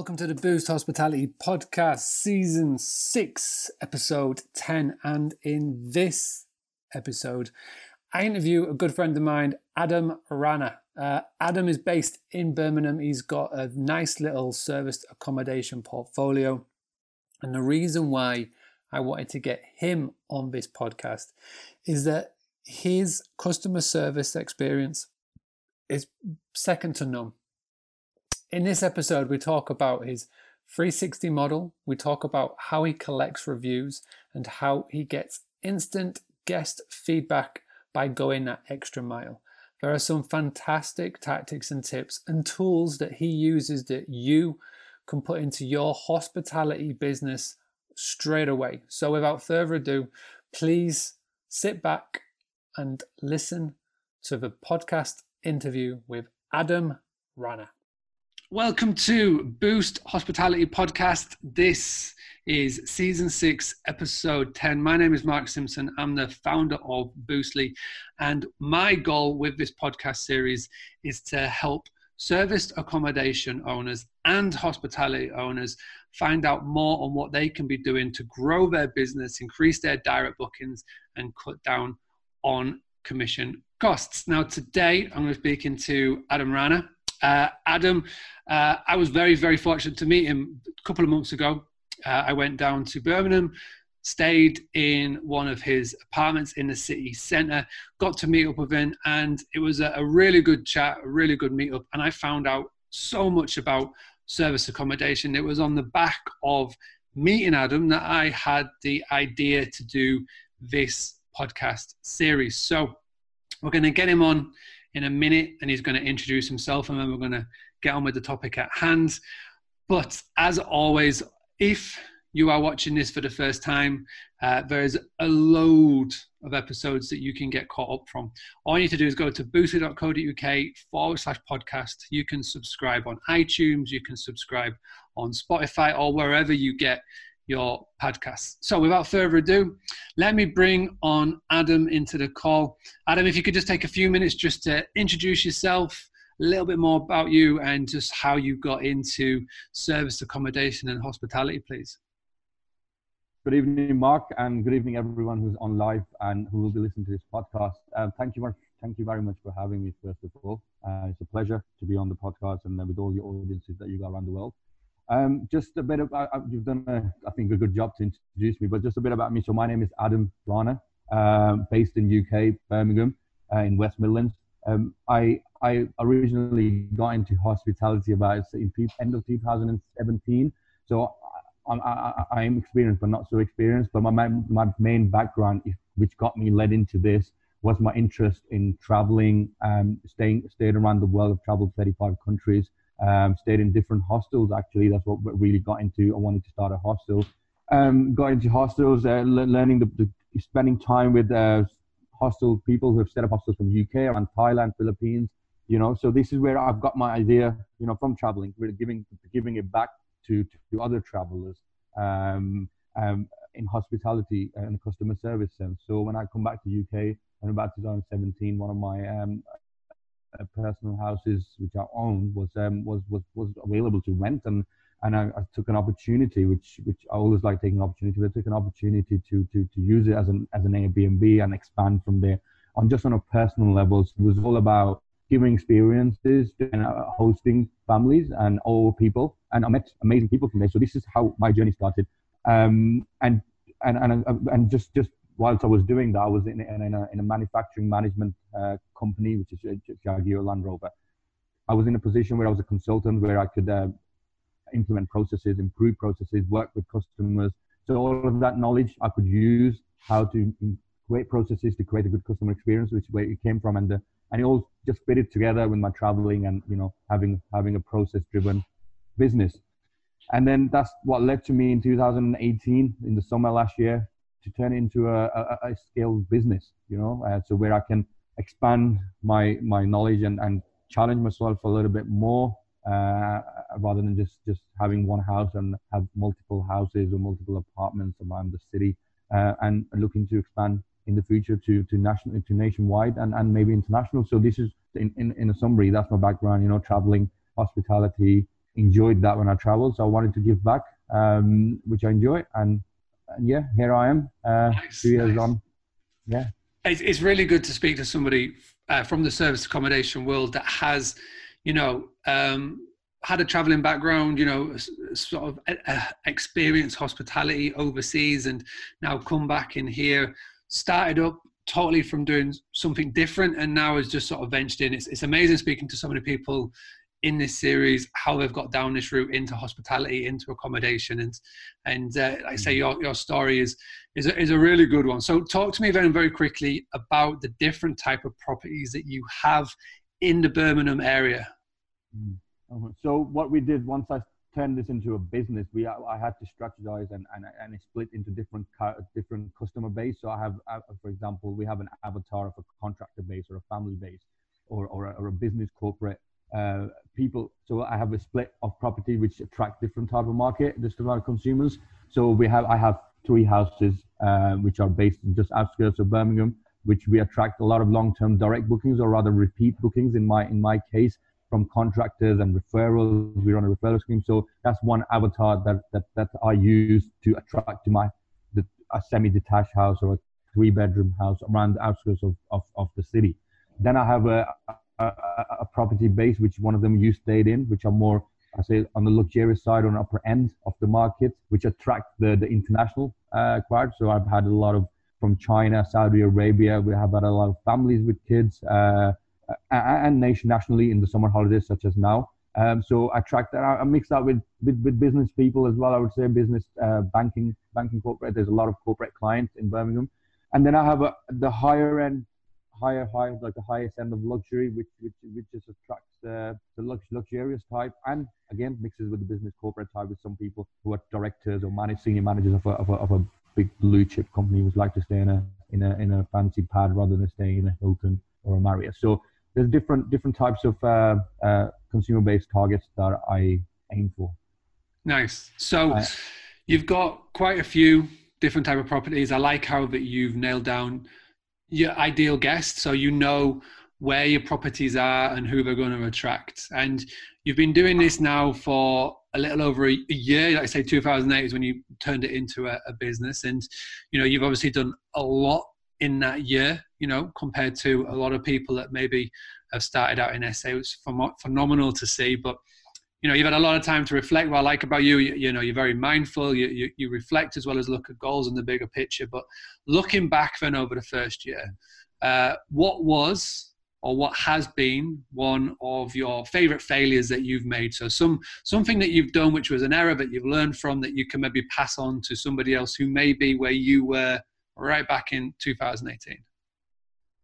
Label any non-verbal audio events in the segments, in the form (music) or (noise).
Welcome to the Boostly Hospitality Podcast, Season 6, Episode 10. And in this episode, I interview a good friend of mine, Adam Rana. Uh, Adam is based in Birmingham. He's got a nice little serviced accommodation portfolio. And the reason why I wanted to get him on this podcast is that his customer service experience is second to none in this episode, we talk about his 360 model, we talk about how he collects reviews and how he gets instant guest feedback by going that extra mile. There are some fantastic tactics and tips and tools that he uses that you can put into your hospitality business straight away. So, without further ado, please sit back and listen to the podcast interview with Adam Rana. Welcome to Boostly Hospitality Podcast. This is season six, episode 10. My name is Mark Simpson. I'm the founder of Boostly. And my goal with this podcast series is to help serviced accommodation owners and hospitality owners find out more on what they can be doing to grow their business, increase their direct bookings, and cut down on commission costs. Now, today I'm going to be speaking to Adam Rana. Uh, Adam, uh, I was very, very fortunate to meet him a couple of months ago. Uh, I went down to Birmingham, stayed in one of his apartments in the city centre, got to meet up with him, and it was a, a really good chat, a really good meetup. And I found out so much about service accommodation. It was on the back of meeting Adam that I had the idea to do this podcast series. So we're going to get him on in a minute and he's going to introduce himself and then we're going to get on with the topic at hand. But as always, if you are watching this for the first time, uh, there is a load of episodes that you can get caught up from. All you need to do is go to boostly.co.uk forward slash podcast. You can subscribe on iTunes, you can subscribe on Spotify, or wherever you get your podcast. So without further ado, let me bring on Adam into the call. Adam, if you could just take a few minutes just to introduce yourself, a little bit more about you, and just how you got into service accommodation and hospitality, please. Good evening, Mark, and good evening, everyone who's on live and who will be listening to this podcast. Um, thank you, thank you very much for having me. First of all, uh, it's a pleasure to be on the podcast and with all your audiences that you got around the world. Um, just a bit of, you've done, a, I think, a good job to introduce me, but just a bit about me. So my name is Adam Rana, um, based in UK, Birmingham, uh, in West Midlands. Um, I, I originally got into hospitality about end of 2017. So I'm, I, am experienced, but not so experienced. But my, my main background, which got me led into this, was my interest in traveling, um, staying, staying around the world. I've traveled 35 countries um, stayed in different hostels. Actually, that's what really got into. I wanted to start a hostel. Um, got into hostels, uh, learning the, the, spending time with uh, hostel people who have set up hostels from UK and Thailand, Philippines. You know, so this is where I've got my idea. You know, from traveling, really giving giving it back to to other travelers um, um, in hospitality and customer service sense. So when I come back to UK in about 2017, one of my um, uh, personal houses which I owned was um, was was was available to rent, and and I, I, took an opportunity, which which I always like taking opportunity. But I took an opportunity to to to use it as an as an Airbnb and expand from there. On just on a personal level, it was all about giving experiences and uh, hosting families and all people, and I met amazing people from there. So this is how my journey started, um, and and and and just just whilst I was doing that, I was in, in, a, in a manufacturing management uh, company, which is Jaguar Land Rover. I was in a position where I was a consultant, where I could uh, implement processes, improve processes, work with customers. So all of that knowledge I could use how to create processes to create a good customer experience, which is where it came from, and uh, and it all just fitted together with my traveling and you know having having a process-driven business. And then that's what led to me in 2018 in the summer last year to turn into a, a, a scaled business, you know, uh, so where I can expand my my knowledge and, and challenge myself a little bit more uh, rather than just just having one house and have multiple houses or multiple apartments around the city uh, and looking to expand in the future to to national to nationwide and, and maybe international so this is in, in, in a summary that's my background you know traveling hospitality enjoyed that when I traveled. So I wanted to give back, um, which I enjoy. And, and, yeah, here I am, uh, nice, two years nice. on. Yeah. It's, it's really good to speak to somebody uh, from the service accommodation world that has, you know, um, had a traveling background, you know, sort of uh, experienced hospitality overseas and now come back in here, started up totally from doing something different and now has just sort of ventured in. It's, it's amazing speaking to so many people in this series how they've got down this route into hospitality into accommodation and and uh, like I say mm-hmm. your, your story is is a, is a really good one so talk to me very very quickly about the different type of properties that you have in the Birmingham area. Uh-huh. So what we did once I turned this into a business, we I had to strategize and and, and split into different different customer base. So I have, uh, for example, we have an avatar of a contractor base or a family base, or or a, or a business corporate uh, people. So I have a split of property which attract different type of market, different of consumers. So we have I have three houses uh, which are based in just outskirts of Birmingham, which we attract a lot of long-term direct bookings or rather repeat bookings in my in my case from contractors and referrals. We run a referral scheme. So that's one avatar that, that, that I use to attract to my the, a semi-detached house or a three-bedroom house around the outskirts of, of, of the city. Then I have a, a, a, property base, which one of them you stayed in, which are more, I say, on the luxurious side, on the upper end of the market, which attract the, the international uh, crowd. So I've had a lot of from China, Saudi Arabia. We have had a lot of families with kids. Uh, and nation nationally in the summer holidays, such as now. Um, so I track that. I mix that with, with, with business people as well. I would say business, uh, banking, banking corporate. There's a lot of corporate clients in Birmingham, and then I have a, the higher end, higher, higher, like the highest end of luxury, which which which just attracts uh, the lux, luxurious type, and again mixes with the business corporate type with some people who are directors or manage senior managers of a, of a, of a big blue chip company who like to stay in a in a in a fancy pad rather than staying in a Hilton or a Marriott. So there's different different types of uh, uh, consumer based targets that I aim for. Nice. So uh, you've got quite a few different type of properties. I like how that you've nailed down your ideal guest, so you know where your properties are and who they're going to attract. And you've been doing this now for a little over a, year. Like I say, 2008 is when you turned it into a, a business, and you know you've obviously done a lot in that year, you know, compared to a lot of people that maybe have started out in SA. It was phenomenal to see, but you know, you've had a lot of time to reflect. What I like about you, you, you know, you're very mindful. You, you, you reflect as well as look at goals and the bigger picture. But looking back then over the first year, uh, what was or what has been one of your favorite failures that you've made? So some something that you've done which was an error that you've learned from that you can maybe pass on to somebody else who may be where you were right back in 2018.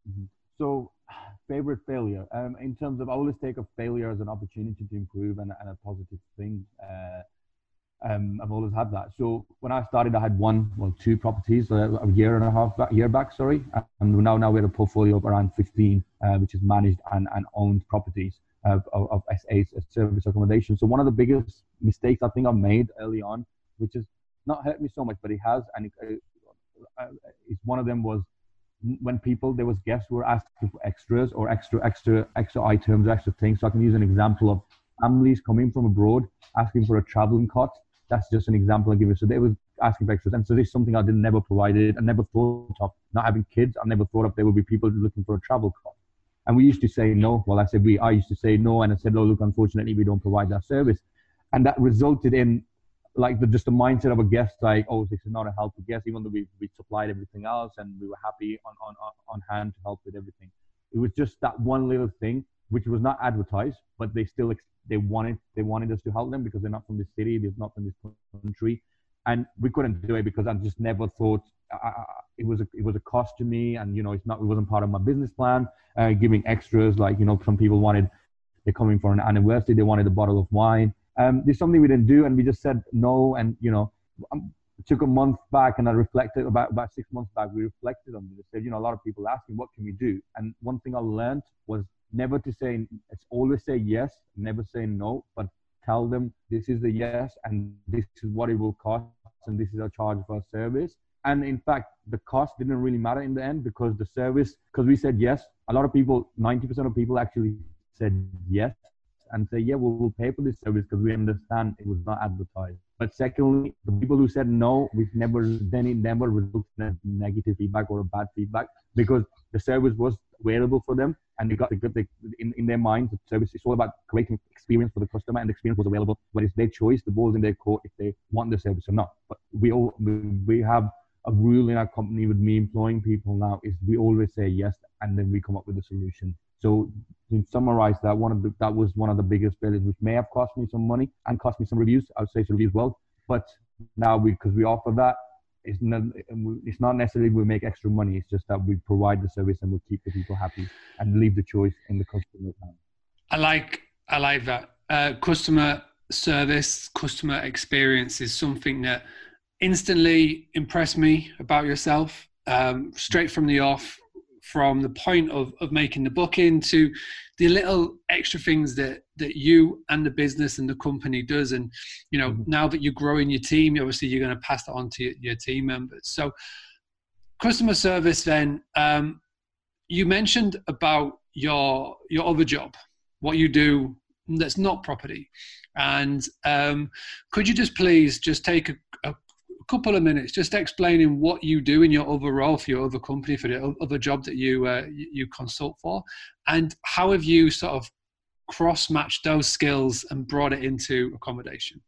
Mm-hmm. So, favorite failure. Um, in terms of, I always take a failure as an opportunity to improve and, and a positive thing. Uh, um, I've always had that. So when I started, I had one, well, two properties uh, a year and a half back, year back, sorry. And now, now we have a portfolio of around 15, uh, which is managed and, and owned properties of, of, of SA service accommodation. So one of the biggest mistakes I think I made early on, which has not hurt me so much, but it has, and it, uh, is one of them was when people there was guests who were asking for extras or extra extra extra items extra things. So i can use an example of families coming from abroad asking for a traveling cot. That's just an example i give you. So they were asking for extras. And so this is something i didn't never provided. I never thought of not having kids. I never thought of there would be people looking for a travel cot. And we used to say no. Well i said we i used to say no. And i said oh look unfortunately we don't provide that service. And that resulted in like the just the mindset of a guest, like, oh, this is not a helpful guest, even though we, we supplied everything else and we were happy on, on, on hand to help with everything. It was just that one little thing, which was not advertised, but they still they wanted they wanted us to help them because they're not from this city, they're not from this country, and we couldn't do it because I just never thought uh, it was a, it was a cost to me, and you know it's not it wasn't part of my business plan. Uh, giving extras, like you know, some people wanted they're coming for an anniversary, they wanted a bottle of wine um, there's something we didn't do, and we just said no. And you know, um, took a month back, and I reflected about about six months back. We reflected on this. Said, you know, a lot of people asking, what can we do? And one thing I learned was never to say. It's always say yes, never say no, but tell them this is the yes, and this is what it will cost, and this is our charge for our service. And in fact, the cost didn't really matter in the end because the service, because we said yes. A lot of people, 90% of people actually said yes and say, yeah, we'll, pay for this service because we understand it was not advertised. But secondly, the people who said no, we've never, then it never resulted in negative feedback or a bad feedback because the service was available for them and they got the good they, in, in their mind the service is all about creating experience for the customer and the experience was available but it's their choice the ball's in their court if they want the service or not but we all we have a rule in our company with me employing people now is we always say yes and then we come up with a solution so to summarize that one of the that was one of the biggest failures which may have cost me some money and cost me some reviews. I would say some reviews well but now we because we offer that it's not it's not necessarily we make extra money. It's just that we provide the service and we keep the people happy and leave the choice in the customer's hands i like i like that. Uh, customer service customer experience is something that instantly impressed me about yourself um, straight from the off from the point of, of making the booking to the little extra things that that you and the business and the company does. And you know mm-hmm. now that you're growing your team obviously you're going to pass that on to your, your team members. So customer service then um, you mentioned about your your other job what you do that's not property. And um, could you just please just take a, a couple of minutes just explaining what you do in your other role for your other company for the other job that you uh, you consult for and how have you sort of cross matched those skills and brought it into accommodation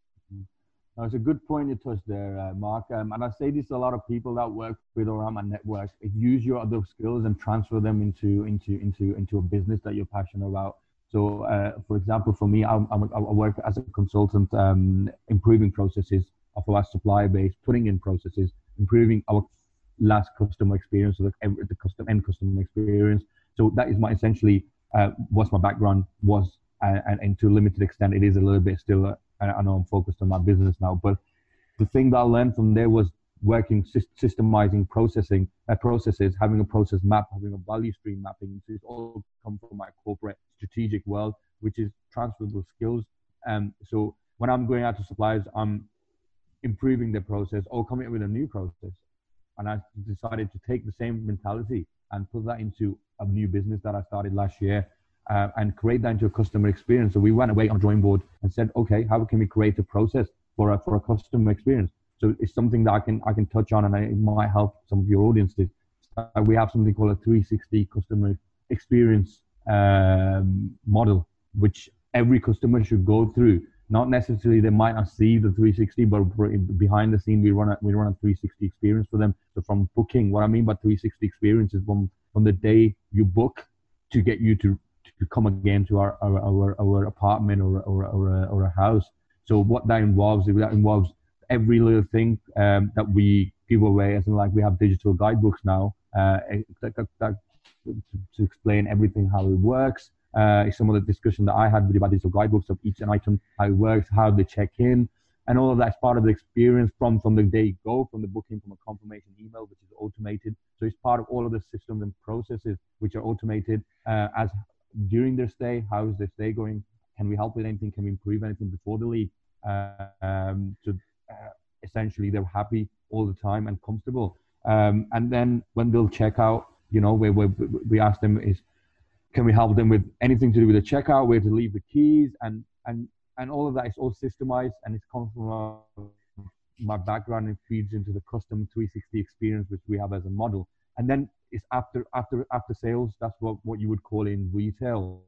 that's a good point you touched there, uh, Mark. Um, and I say this to a lot of people that work with around my networks. Use your other skills and transfer them into into into into a business that you're passionate about. So, uh, for example, for me, I'm, I'm, i work as a consultant, um, improving processes of our supply base, putting in processes, improving our last customer experience, so the, the custom end customer experience. So that is my essentially uh, what my background was, uh, and, and to a limited extent, it is a little bit still. Uh, I know I'm focused on my business now, but the thing that I learned from there was working systemizing processing uh, processes having a process map having a value stream mapping so it's all come from my corporate strategic world which is transferable skills um so when i'm going out to suppliers i'm improving the process or coming up with a new process. And I decided to take the same mentality and put that into a new business that I started last year uh, and create that into a customer experience. So we went away on a drawing board and said, okay, how can we create a process for a, for a customer experience? So it's something that I can I can touch on and it might help some of your audiences. Uh, we have something called a 360 customer experience um, model, which every customer should go through not necessarily they might not see the 360 but behind the scene we run a we run a 360 experience for them. So from booking what i mean by 360 experience is from from the day you book to get you to to come again to our our our, our apartment or or or a, or a house. So what that involves that involves every little thing um, that we give away as in like we have digital guidebooks now uh, that, that, that, to explain everything how it works uh, some of the discussion that I had with you about digital guidebooks of each item, how it works, how they check in, and all of that's part of the experience from from the day you go, from the booking, from a confirmation email, which is automated. So it's part of all of the systems and processes which are automated uh, as during their stay. How is their stay going? Can we help with anything? Can we improve anything before they leave? Uh, um, so uh, essentially, they're happy all the time and comfortable. Um, and then when they'll check out, you know, we, we, we ask them is can we help them with anything to do with the checkout, where to leave the keys, and and and all of that is all systemized and it's comes from my background and feeds into the custom 360 experience which we have as a model. And then it's after after after sales. That's what what you would call in retail.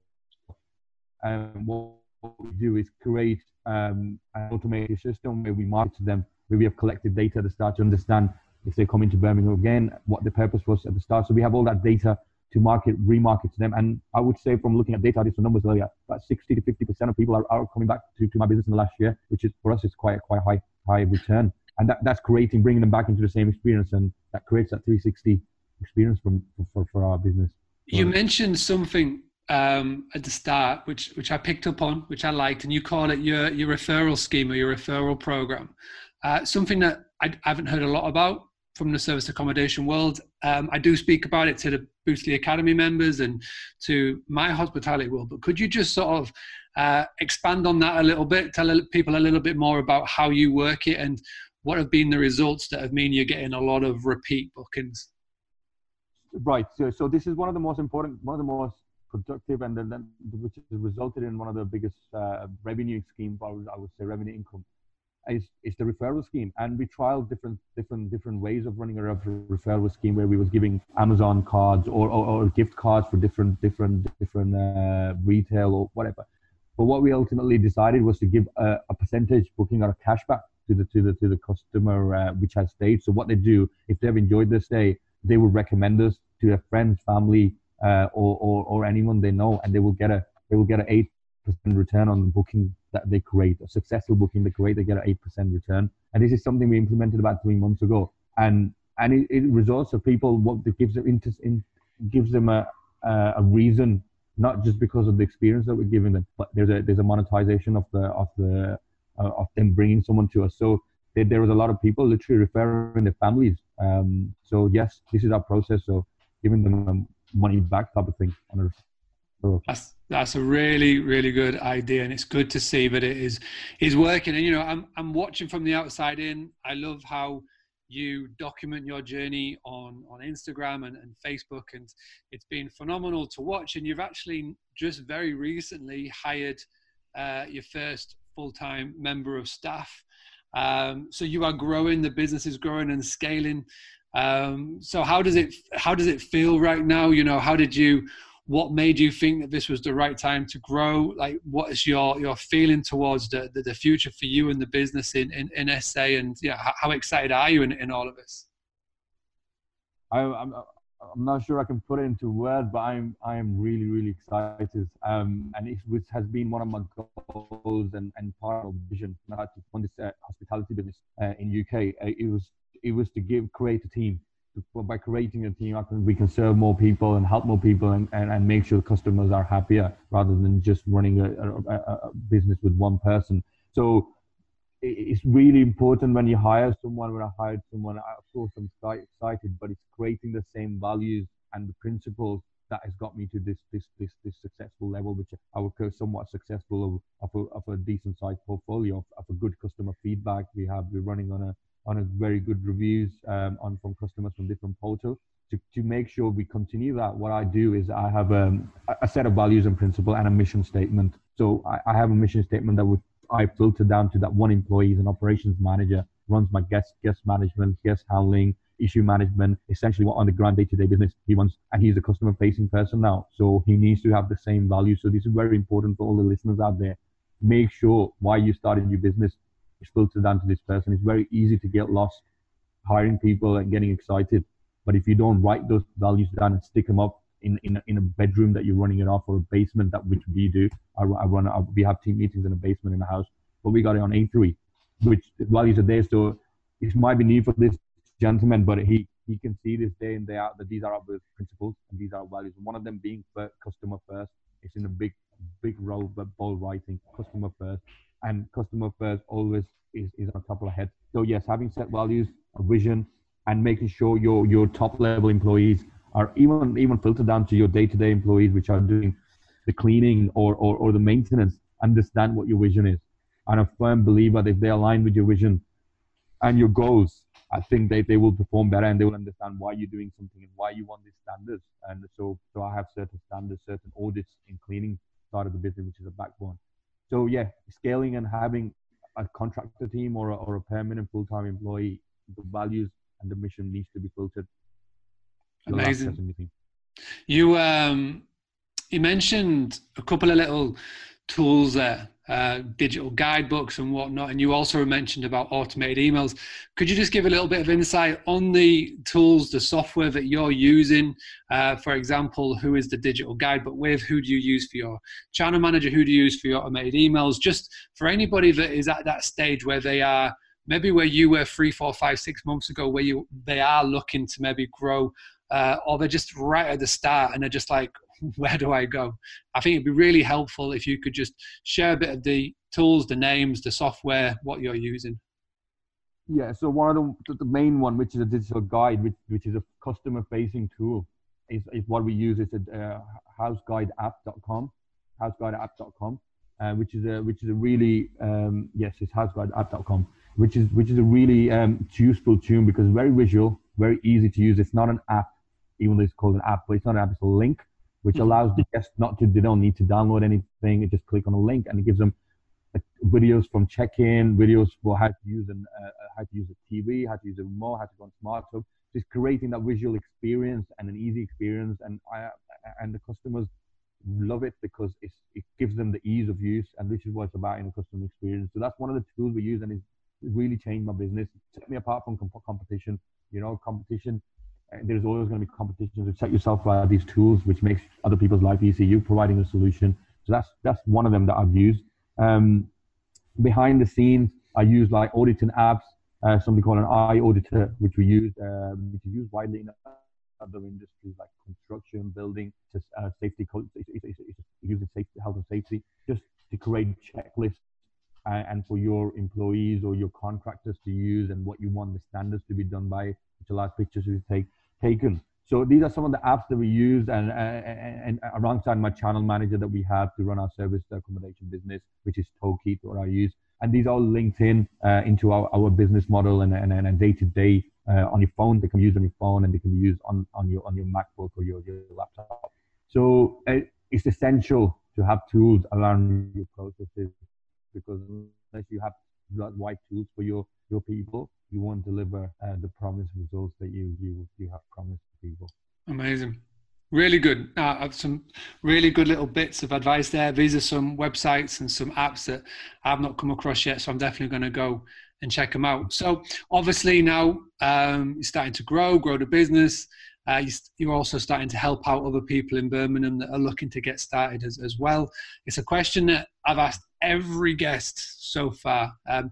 And what we do is create um, an automated system where we market to them, where we have collected data to start to understand if they come into Birmingham again, what the purpose was at the start. So we have all that data to market, remarket to them. And I would say from looking at data, I did some numbers earlier, about 60 to 50% of people are, are coming back to, to my business in the last year, which is for us, it's quite, quite high, high return. And that, that's creating, bringing them back into the same experience. And that creates that 360 experience from, for, for our business. You mentioned something um, at the start, which which I picked up on, which I liked, and you call it your your referral scheme or your referral program. Uh, something that I haven't heard a lot about from the service accommodation world. Um, I do speak about it to the Boostly Academy members and to my hospitality world, but could you just sort of uh, expand on that a little bit, tell people a little bit more about how you work it and what have been the results that have mean you're getting a lot of repeat bookings? Right. So, so this is one of the most important, one of the most productive, and then, then which has resulted in one of the biggest uh, revenue schemes. I would, I would say revenue income is, is the referral scheme. And we trialed different different different ways of running a referral scheme where we was giving Amazon cards or, or, or gift cards for different different different uh, retail or whatever. But what we ultimately decided was to give a, a percentage booking or a cashback to the to the to the customer uh, which has stayed. So what they do if they've enjoyed their stay, they will recommend us to their friends, family, uh, or, or or anyone they know, and they will get a they will get an eight percent return on the booking that they create. A successful booking they create, they get an eight percent return. And this is something we implemented about three months ago. And and it, it results of people what it gives them interest in gives them a a, a reason, not just because of the experience that we're giving them, but there's a there's a monetization of the of the uh, of them bringing someone to us. So there, there was a lot of people literally referring their families. Um, so yes, this is our process. of giving them money back type of thing on a that's that's a really really good idea, and it's good to see that it is is working. And you know, I'm I'm watching from the outside in. I love how you document your journey on on Instagram and, and Facebook, and it's been phenomenal to watch. And you've actually just very recently hired uh, your first full time member of staff. Um, so you are growing. The business is growing and scaling. Um, so how does it how does it feel right now? You know, how did you what made you think that this was the right time to grow like what is your your feeling towards the, the, the future for you and the business in, in, in sa and yeah how, how, excited are you in, in all of this I, I'm, I'm not sure I can put it into words, but I'm I am really really excited. Um, and it which has been one of my goals and, and part of vision. I had to run this uh, hospitality business uh, in UK. Uh, it was it was to give create a team by creating a team, we can serve more people and help more people and, and, and make sure customers are happier rather than just running a, a, a business with one person. So it's really important when you hire someone. When I hired someone, of course, I'm excited, but it's creating the same values and the principles that has got me to this this this this successful level, which I would call somewhat successful of, of a, of a decent sized portfolio of, of a good customer feedback. We have we're running on a on a very good reviews um, on from customers from different portals. To, to make sure we continue that, what I do is I have um, a set of values and principle and a mission statement. So I, I have a mission statement that would I filter down to that one employee, is an operations manager, runs my guest guest management, guest handling, issue management, essentially what on the ground day-to-day business he wants, and he's a customer-facing person now, so he needs to have the same values. So this is very important for all the listeners out there. Make sure why you started your business is filtered down to this person. It's very easy to get lost hiring people and getting excited. But if you don't write those values down and stick them up in, in, in a bedroom that you're running it off or a basement that which we do, I, I run, I, we have team meetings in a basement in a house, but we got it on A3, which values are there. So it might be new for this gentleman, but he, he can see this day in day out that these are our principles and these are our values. One of them being customer first. It's in a big, big role, but bold writing, customer first and customer first always is, is on top of the head. So yes, having set values, a vision, and making sure your your top level employees are even even filtered down to your day to day employees, which are doing the cleaning or, or or the maintenance, understand what your vision is. I'm a firm believer that if they align with your vision and your goals, I think they, they will perform better and they will understand why you're doing something and why you want these standards. And so so I have certain standards, certain audits in cleaning side of the business, which is a backbone. So yeah, scaling and having a contractor team or a, or a permanent full-time employee, the values and the mission needs to be filtered. Amazing. You um, you mentioned a couple of little tools there uh, digital guidebooks and whatnot. And you also mentioned about automated emails. Could you just give a little bit of insight on the tools, the software that you're using? Uh, for example, who is the digital guidebook with? Who do you use for your channel manager? Who do you use for your automated emails? Just for anybody that is at that stage where they are maybe where you were three, four, five, six months ago, where you they are looking to maybe grow, uh, or they're just right at the start and they're just like, (laughs) where do I go? I think it'd be really helpful if you could just share a bit of the tools, the names, the software, what you're using. Yeah, so one of the, the main one, which is a digital guide, which, which is a customer facing tool, is, is what we use. It's a uh, houseguideapp.com, houseguideapp.com, uh, which is a which is a really um, yes, it's houseguideapp.com, which is which is a really um, useful tool because very visual, very easy to use. It's not an app, even though it's called an app, but it's not an app. It's a link which mm-hmm. allows the guests not to they don't need to download anything. It just click on a link and it gives them videos from check-in, videos for how to use an uh, uh how to use a TV, how to use a remote, how to go on smart hub. Just creating that visual experience and an easy experience, and I and the customers love it because it gives them the ease of use, and this is what it's about in a customer experience. So that's one of the tools we use, and it's really changed my business. It Set me apart from comp- competition. You know, competition there's always going to be competition to set yourself by these tools, which makes other people's life easier. You providing a solution. So that's that's one of them that I've used. Um, behind the scenes, I use like auditing apps, uh, something called an iAuditor, which we use, um, which is used widely in other industries like construction, building, uh, safety, using safety, health and safety, just to create checklists uh, and for your employees or your contractors to use and what you want the standards to be done by, which allows pictures to take taken. So these are some of the apps that we use and, and, and alongside my channel manager that we have to run our service accommodation business, which is Tokeet, what I use. And these are all linked in uh, into our, our business model and, and, and day to day on your phone. They can be used on your phone and they can be used on, on your on your MacBook or your, your laptop. So uh, it's essential to have tools around your processes because unless you have the right tools for your, your people, you won't deliver uh, the promised results that you you you have promised people. Amazing. Really good. Uh, some really good little bits of advice there. These are some websites and some apps that I've not come across yet, so I'm definitely going to go and check them out. So obviously now um, you're starting to grow, grow the business. Uh, you're also starting to help out other people in Birmingham that are looking to get started as, as well. It's a question that I've asked every guest so far. Um,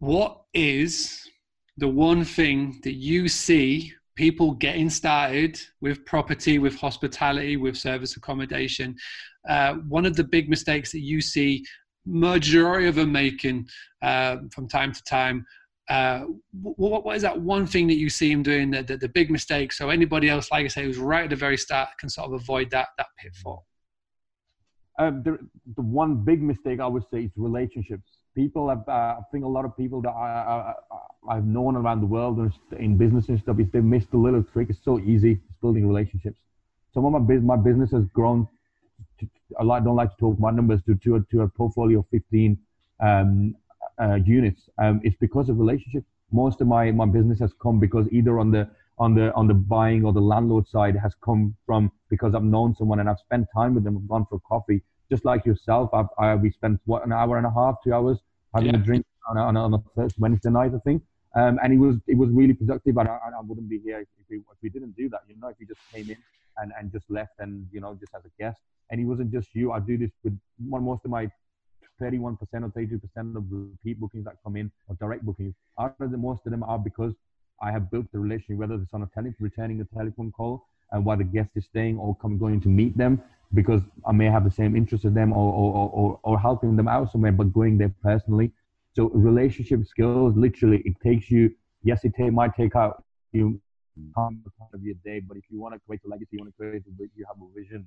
what is the one thing that you see people getting started with property, with hospitality, with service accommodation? Uh, one of the big mistakes that you see majority of them making uh, from time to time. Uh, what, what is that one thing that you see them doing, the, the, the, big mistake? So anybody else, like I say, who's right at the very start, can sort of avoid that that pitfall. Um, the, the one big mistake I would say is relationships people have, uh, I think a lot of people that I, I, have known around the world and in business and stuff, if they missed the little trick, it's so easy. It's building relationships. Some of my business, my business has grown. To, I like, don't like to talk about numbers to, to, a, to a portfolio of 15 um, uh, units. Um, it's because of relationships. Most of my, my business has come because either on the, on the, on the buying or the landlord side has come from because I've known someone and I've spent time with them. I've gone for coffee just like yourself, I, I, we spent what an hour and a half, two hours having yeah. a drink on a, on a, on a Wednesday night, I think. Um, and it was it was really productive. And I, I wouldn't be here if we, if we didn't do that. You know, if you just came in and, and just left and you know just as a guest. And it wasn't just you. I do this with one most of my 31% or 32% of repeat bookings that come in or direct bookings. Out of the most of them are because I have built the relationship, whether it's on a tele- returning a telephone call and while the guest is staying or come going to meet them because I may have the same interest as them or, or, or, or helping them out somewhere, but going there personally. So relationship skills, literally, it takes you, yes, it might take out you time of your day, but if you want to create a legacy, you want to create a, you have a vision,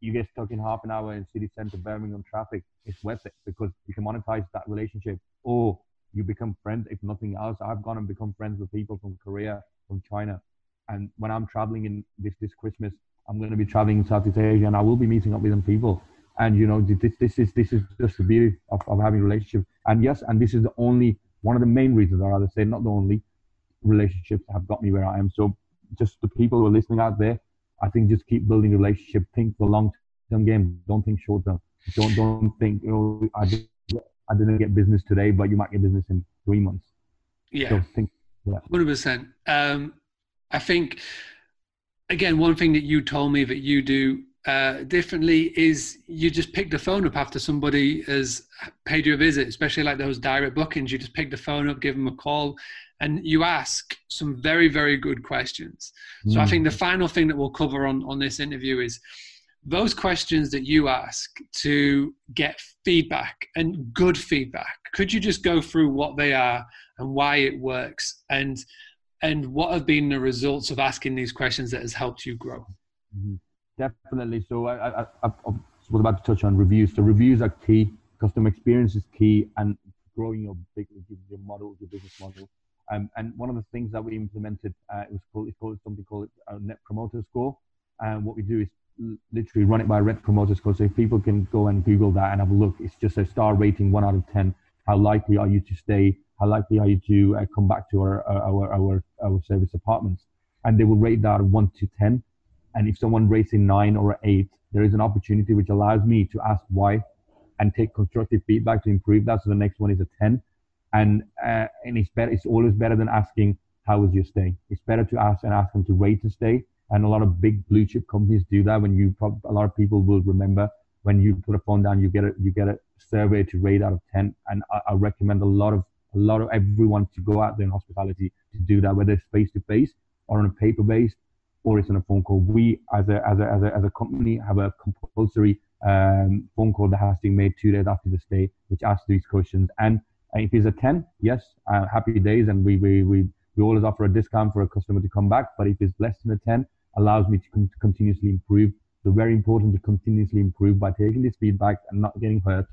you get stuck in half an hour in city center Birmingham traffic, it's worth it because you can monetize that relationship or you become friends, if nothing else. I've gone and become friends with people from Korea, from China. And when I'm traveling in this, this Christmas, I'm going to be traveling in Southeast Asia and I will be meeting up with them people. And you know, this this is this is just the beauty of, of having relationship. And yes, and this is the only one of the main reasons, or rather say, not the only relationships have got me where I am. So just the people who are listening out there, I think just keep building relationship. Think the long term game. Don't think short term. Don't don't think you know I I didn't get business today, but you might get business in three months. Yeah. So think, yeah. Hundred percent. Um, I think again, one thing that you told me that you do uh, differently is you just pick the phone up after somebody has paid you a visit, especially like those direct bookings. You just pick the phone up, give them a call, and you ask some very, very good questions. Mm. So I think the mm. final thing that we'll cover on, on this interview is those questions that you ask to get feedback and good feedback. Could you just go through what they are and why it works? And and what have been the results of asking these questions that has helped you grow? Mm-hmm. Definitely. So I, I, I, was about to touch on reviews. So reviews are key. Customer experience is key, and growing your big your model, your business model. Um, and one of the things that we implemented, uh, it was called, it's called something called net promoter score. And what we do is literally run it by Red promoters. So if people can go and Google that and have a look, it's just a star rating, one out of ten. How likely are you to stay? How likely are you to uh, come back to our, our our our service apartments? And they will rate that one to ten. And if someone rates a nine or eight, there is an opportunity which allows me to ask why and take constructive feedback to improve that. So the next one is a ten, and uh, and it's better. It's always better than asking how was your stay. It's better to ask and ask them to rate and stay and a lot of big blue chip companies do that. When you, a lot of people will remember when you put a phone down, you get a, you get a survey to rate out of 10. And I, I recommend a lot of, a lot of everyone to go out there in hospitality to do that, whether it's face to face or on a paper based or it's on a phone call. We, as a, as a, as a, as a company, have a compulsory um, phone call that has to be made two days after the stay, which asks these questions. And if it's a 10, yes, uh, happy days. And we, we, we, we always offer a discount for a customer to come back. But if it's less than a 10, allows me to, con- continuously improve. So very important to continuously improve by taking this feedback and not getting hurt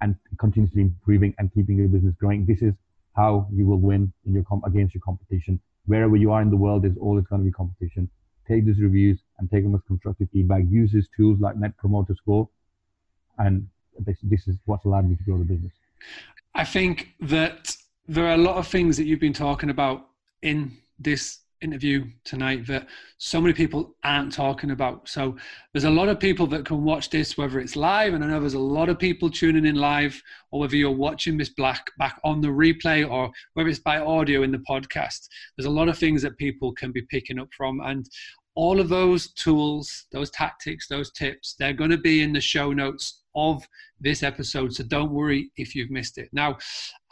and continuously improving and keeping your business growing. This is how you will win in your com- against your competition. Wherever you are in the world, there's always going to be competition. Take these reviews and take them as constructive feedback. Use these tools like Net Promoter Score, and this, this is what's allowed me to grow the business. I think that there are a lot of things that you've been talking about in this interview tonight that so many people aren't talking about. So there's a lot of people that can watch this, whether it's live, and I know there's a lot of people tuning in live, or whether you're watching this black back on the replay, or whether it's by audio in the podcast. There's a lot of things that people can be picking up from, and all of those tools, those tactics, those tips, they're going to be in the show notes of this episode. So don't worry if you've missed it. Now,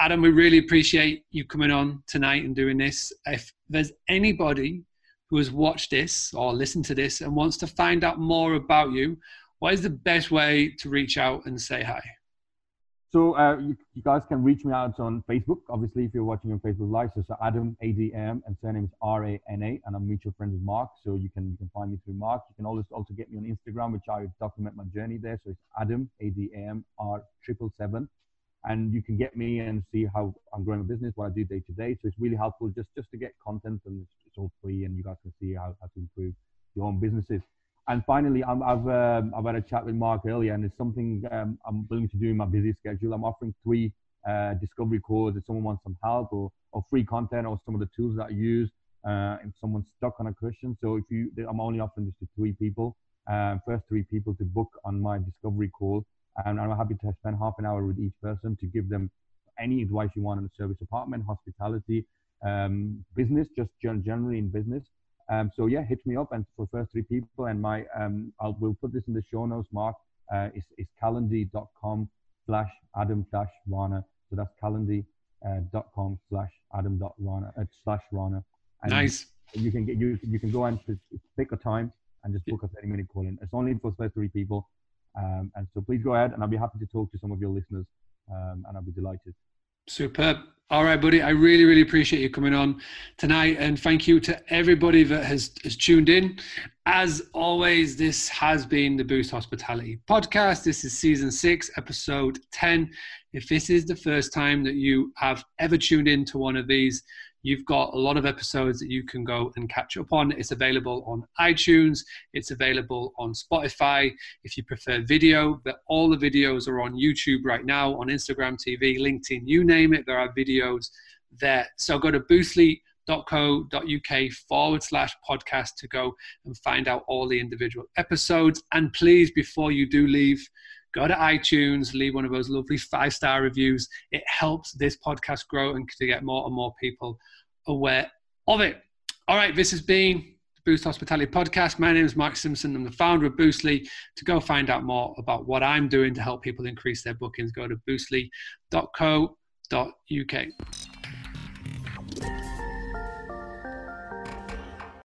Adam, we really appreciate you coming on tonight and doing this. If there's anybody who has watched this or listened to this and wants to find out more about you, what is the best way to reach out and say hi? So uh, you, you, guys can reach me out on Facebook. Obviously, if you're watching on Facebook Live, so, so Adam ADM and surname is R A N A, and I'm mutual friends with Mark. So you can you can find me through Mark. You can always also get me on Instagram, which I document my journey there. So it's Adam ADM R triple seven, and you can get me and see how I'm growing my business, what I do day to day. So it's really helpful just just to get content, and it's, it's all free, and you guys can see how, how to improve your own businesses. And finally, i have um, I've had a chat with Mark earlier, and it's something um, I'm willing to do in my busy schedule. I'm offering three uh, discovery calls if someone wants some help or, or free content or some of the tools that I use. Uh, if someone's stuck on a question, so if you, I'm only offering this to three people. Uh, first three people to book on my discovery call, and I'm happy to spend half an hour with each person to give them any advice you want on the service apartment, hospitality, um, business, just generally in business. Um, so yeah, hit me up and for first three people and my um, I'll we'll put this in the show notes. Mark uh, is is calendly.com slash Adam dash Rana. So that's calendly.com uh, slash Adam dot Rana uh, slash Rana. And nice. You can get you you can go and pick a time and just book a 30 minute call in. It's only for first three people. Um, and so please go ahead and I'll be happy to talk to some of your listeners um, and I'll be delighted. Superb. All right, buddy. I really, really appreciate you coming on tonight. And thank you to everybody that has, has tuned in. As always, this has been the Boostly Hospitality Podcast. This is season six, episode 10. If this is the first time that you have ever tuned in to one of these, You've got a lot of episodes that you can go and catch up on. It's available on iTunes, it's available on Spotify. If you prefer video, that all the videos are on YouTube right now, on Instagram TV, LinkedIn, you name it, there are videos there. So go to boostly.co.uk forward slash podcast to go and find out all the individual episodes. And please, before you do leave, go to iTunes, leave one of those lovely five star reviews. It helps this podcast grow and to get more and more people aware of it. All right, this has been the Boostly Hospitality Podcast. My name is Mark Simpson. I'm the founder of Boostly. To go find out more about what I'm doing to help people increase their bookings, go to boostly.co.uk.